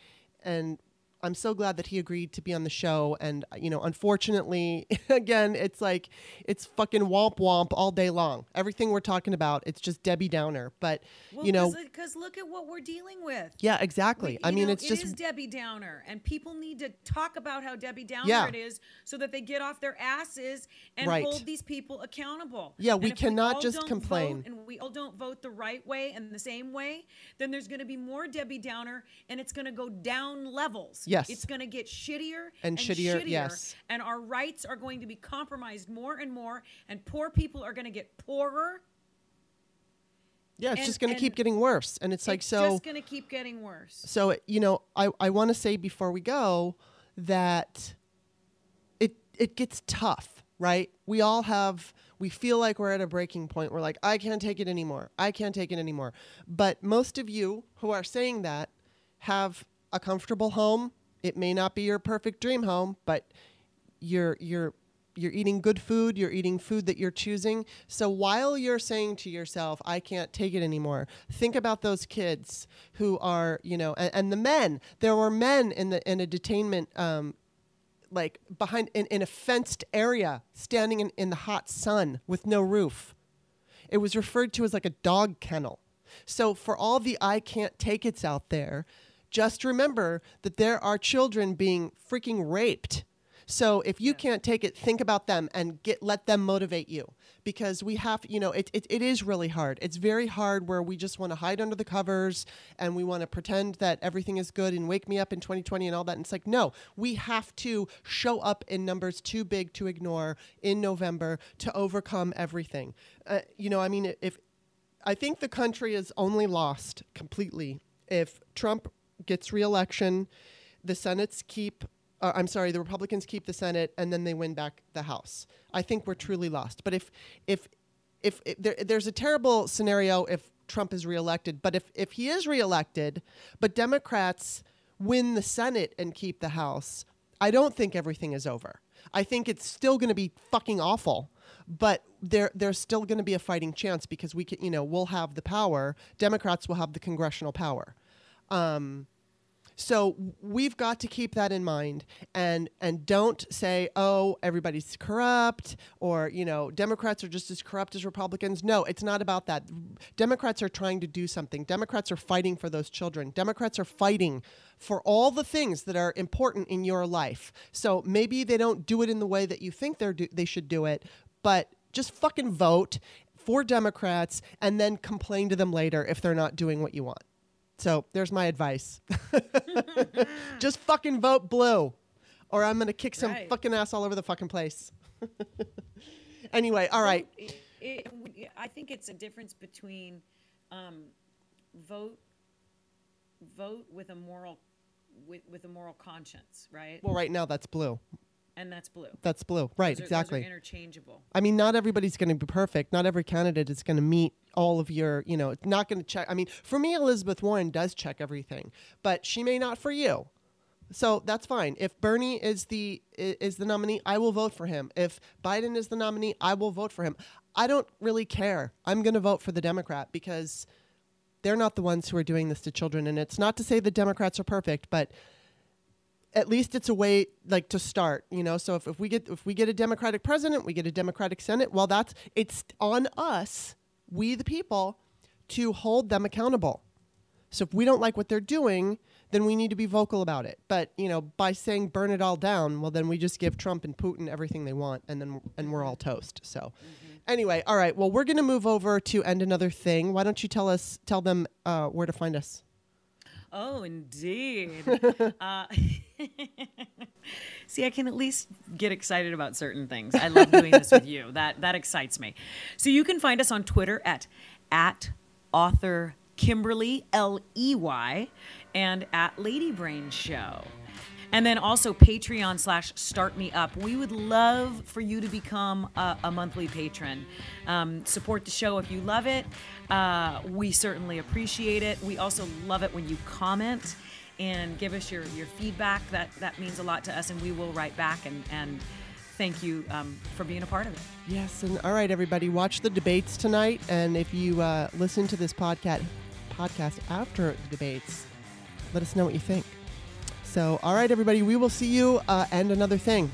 And I'm so glad that he agreed to be on the show. And, uh, you know, unfortunately, again, it's like, it's fucking womp womp all day long. Everything we're talking about, it's just Debbie Downer. But, Well, you know, because uh, look at what we're dealing with. yeah, exactly. We- I mean, know, it's it just is Debbie Downer, and people need to talk about how Debbie Downer Yeah. it is, so that they get off their asses and Right. hold these people accountable. Yeah, we cannot all just complain. and we all don't vote the right way and the same way, then there's going to be more Debbie Downer, and it's going to go down levels. Yes. it's going to get shittier And shittier, yes. and our rights are going to be compromised more and more, and poor people are going to get poorer. Yeah, it's And- just going to keep getting worse. And it's like, it's so, just going to keep getting worse. so, you know, I, I want to say before we go that it, it gets tough, right? We all have, we feel like we're at a breaking point. We're like, I can't take it anymore. I can't take it anymore. But most of you who are saying that have a comfortable home. It may not be your perfect dream home, but you're, you're, you're eating good food, you're eating food that you're choosing. So while you're saying to yourself, I can't take it anymore, think about those kids who are, you know, and, and the men. There were men in the in a detainment um, like behind in, in a fenced area, standing in, in the hot sun with no roof. It was referred to as like a dog kennel. So for all the I can't take it's out there, just remember that there are children being freaking raped. So if you can't take it, think about them and get let them motivate you because we have, you know, it, it, it is really hard. It's very hard where we just want to hide under the covers and we want to pretend that everything is good and wake me up in 2020 and all that. And it's like, no, we have to show up in numbers too big to ignore in November to overcome everything. Uh, you know, I mean, if I think the country is only lost completely if Trump gets reelection, the Senate's keep uh, I'm sorry, the Republicans keep the Senate and then they win back the House. I think we're truly lost. But if if if, if there, there's a terrible scenario if Trump is reelected, but if if he is reelected, but Democrats win the Senate and keep the House, I don't think everything is over. I think it's still going to be fucking awful, but there there's still going to be a fighting chance because we can, you know, we'll have the power. Democrats will have the congressional power. Um, so we've got to keep that in mind and and don't say, "Oh, everybody's corrupt," or you know, Democrats are just as corrupt as Republicans. No, it's not about that. Democrats are trying to do something. Democrats are fighting for those children. Democrats are fighting for all the things that are important in your life. So maybe they don't do it in the way that you think they're do- they should do it, but just fucking vote for Democrats and then complain to them later if they're not doing what you want. So there's my advice. Just fucking vote blue, or I'm gonna kick some Right. fucking ass all over the fucking place. anyway, all right. It, it, I think it's a difference between um, vote vote with a moral with, with a moral conscience, right? Well, right now that's blue. And that's blue. That's blue. Right, Those are- exactly. Those are interchangeable. I mean, not everybody's going to be perfect. Not every candidate is going to meet all of your, you know, it's not going to check. I mean, for me, Elizabeth Warren does check everything, but she may not for you. So that's fine. If Bernie is the is the nominee, I will vote for him. If Biden is the nominee, I will vote for him. I don't really care. I'm going to vote for the Democrat because they're not the ones who are doing this to children. And it's not to say the Democrats are perfect, but at least it's a way like to start you know? So if, if we get if we get a democratic president we get a democratic senate well that's it's on us we the people to hold them accountable. So if we don't like what they're doing then we need to be vocal about it. But you know by saying burn it all down well then we just give trump and putin everything they want and then and we're all toast. So anyway all right. Well we're going to move over to end another thing. Why don't you tell us tell them uh, where to find us Oh, indeed. uh, see, I can at least get excited about certain things. I love doing this with you. That that excites me. So you can find us on Twitter at at author Kimberly L E Y and at Lady Brain Show. And then also Patreon slash Start Me Up. We would love for you to become a, a monthly patron. Um, support the show if you love it. Uh, we certainly appreciate it. We also love it when you comment and give us your, your feedback. That that means a lot to us, and we will write back and, and thank you um, for being a part of it. Yes, and all right, everybody, watch the debates tonight. And if you uh, listen to this podcast podcast after the debates, let us know what you think. So, all right, everybody, we will see you uh, and another thing.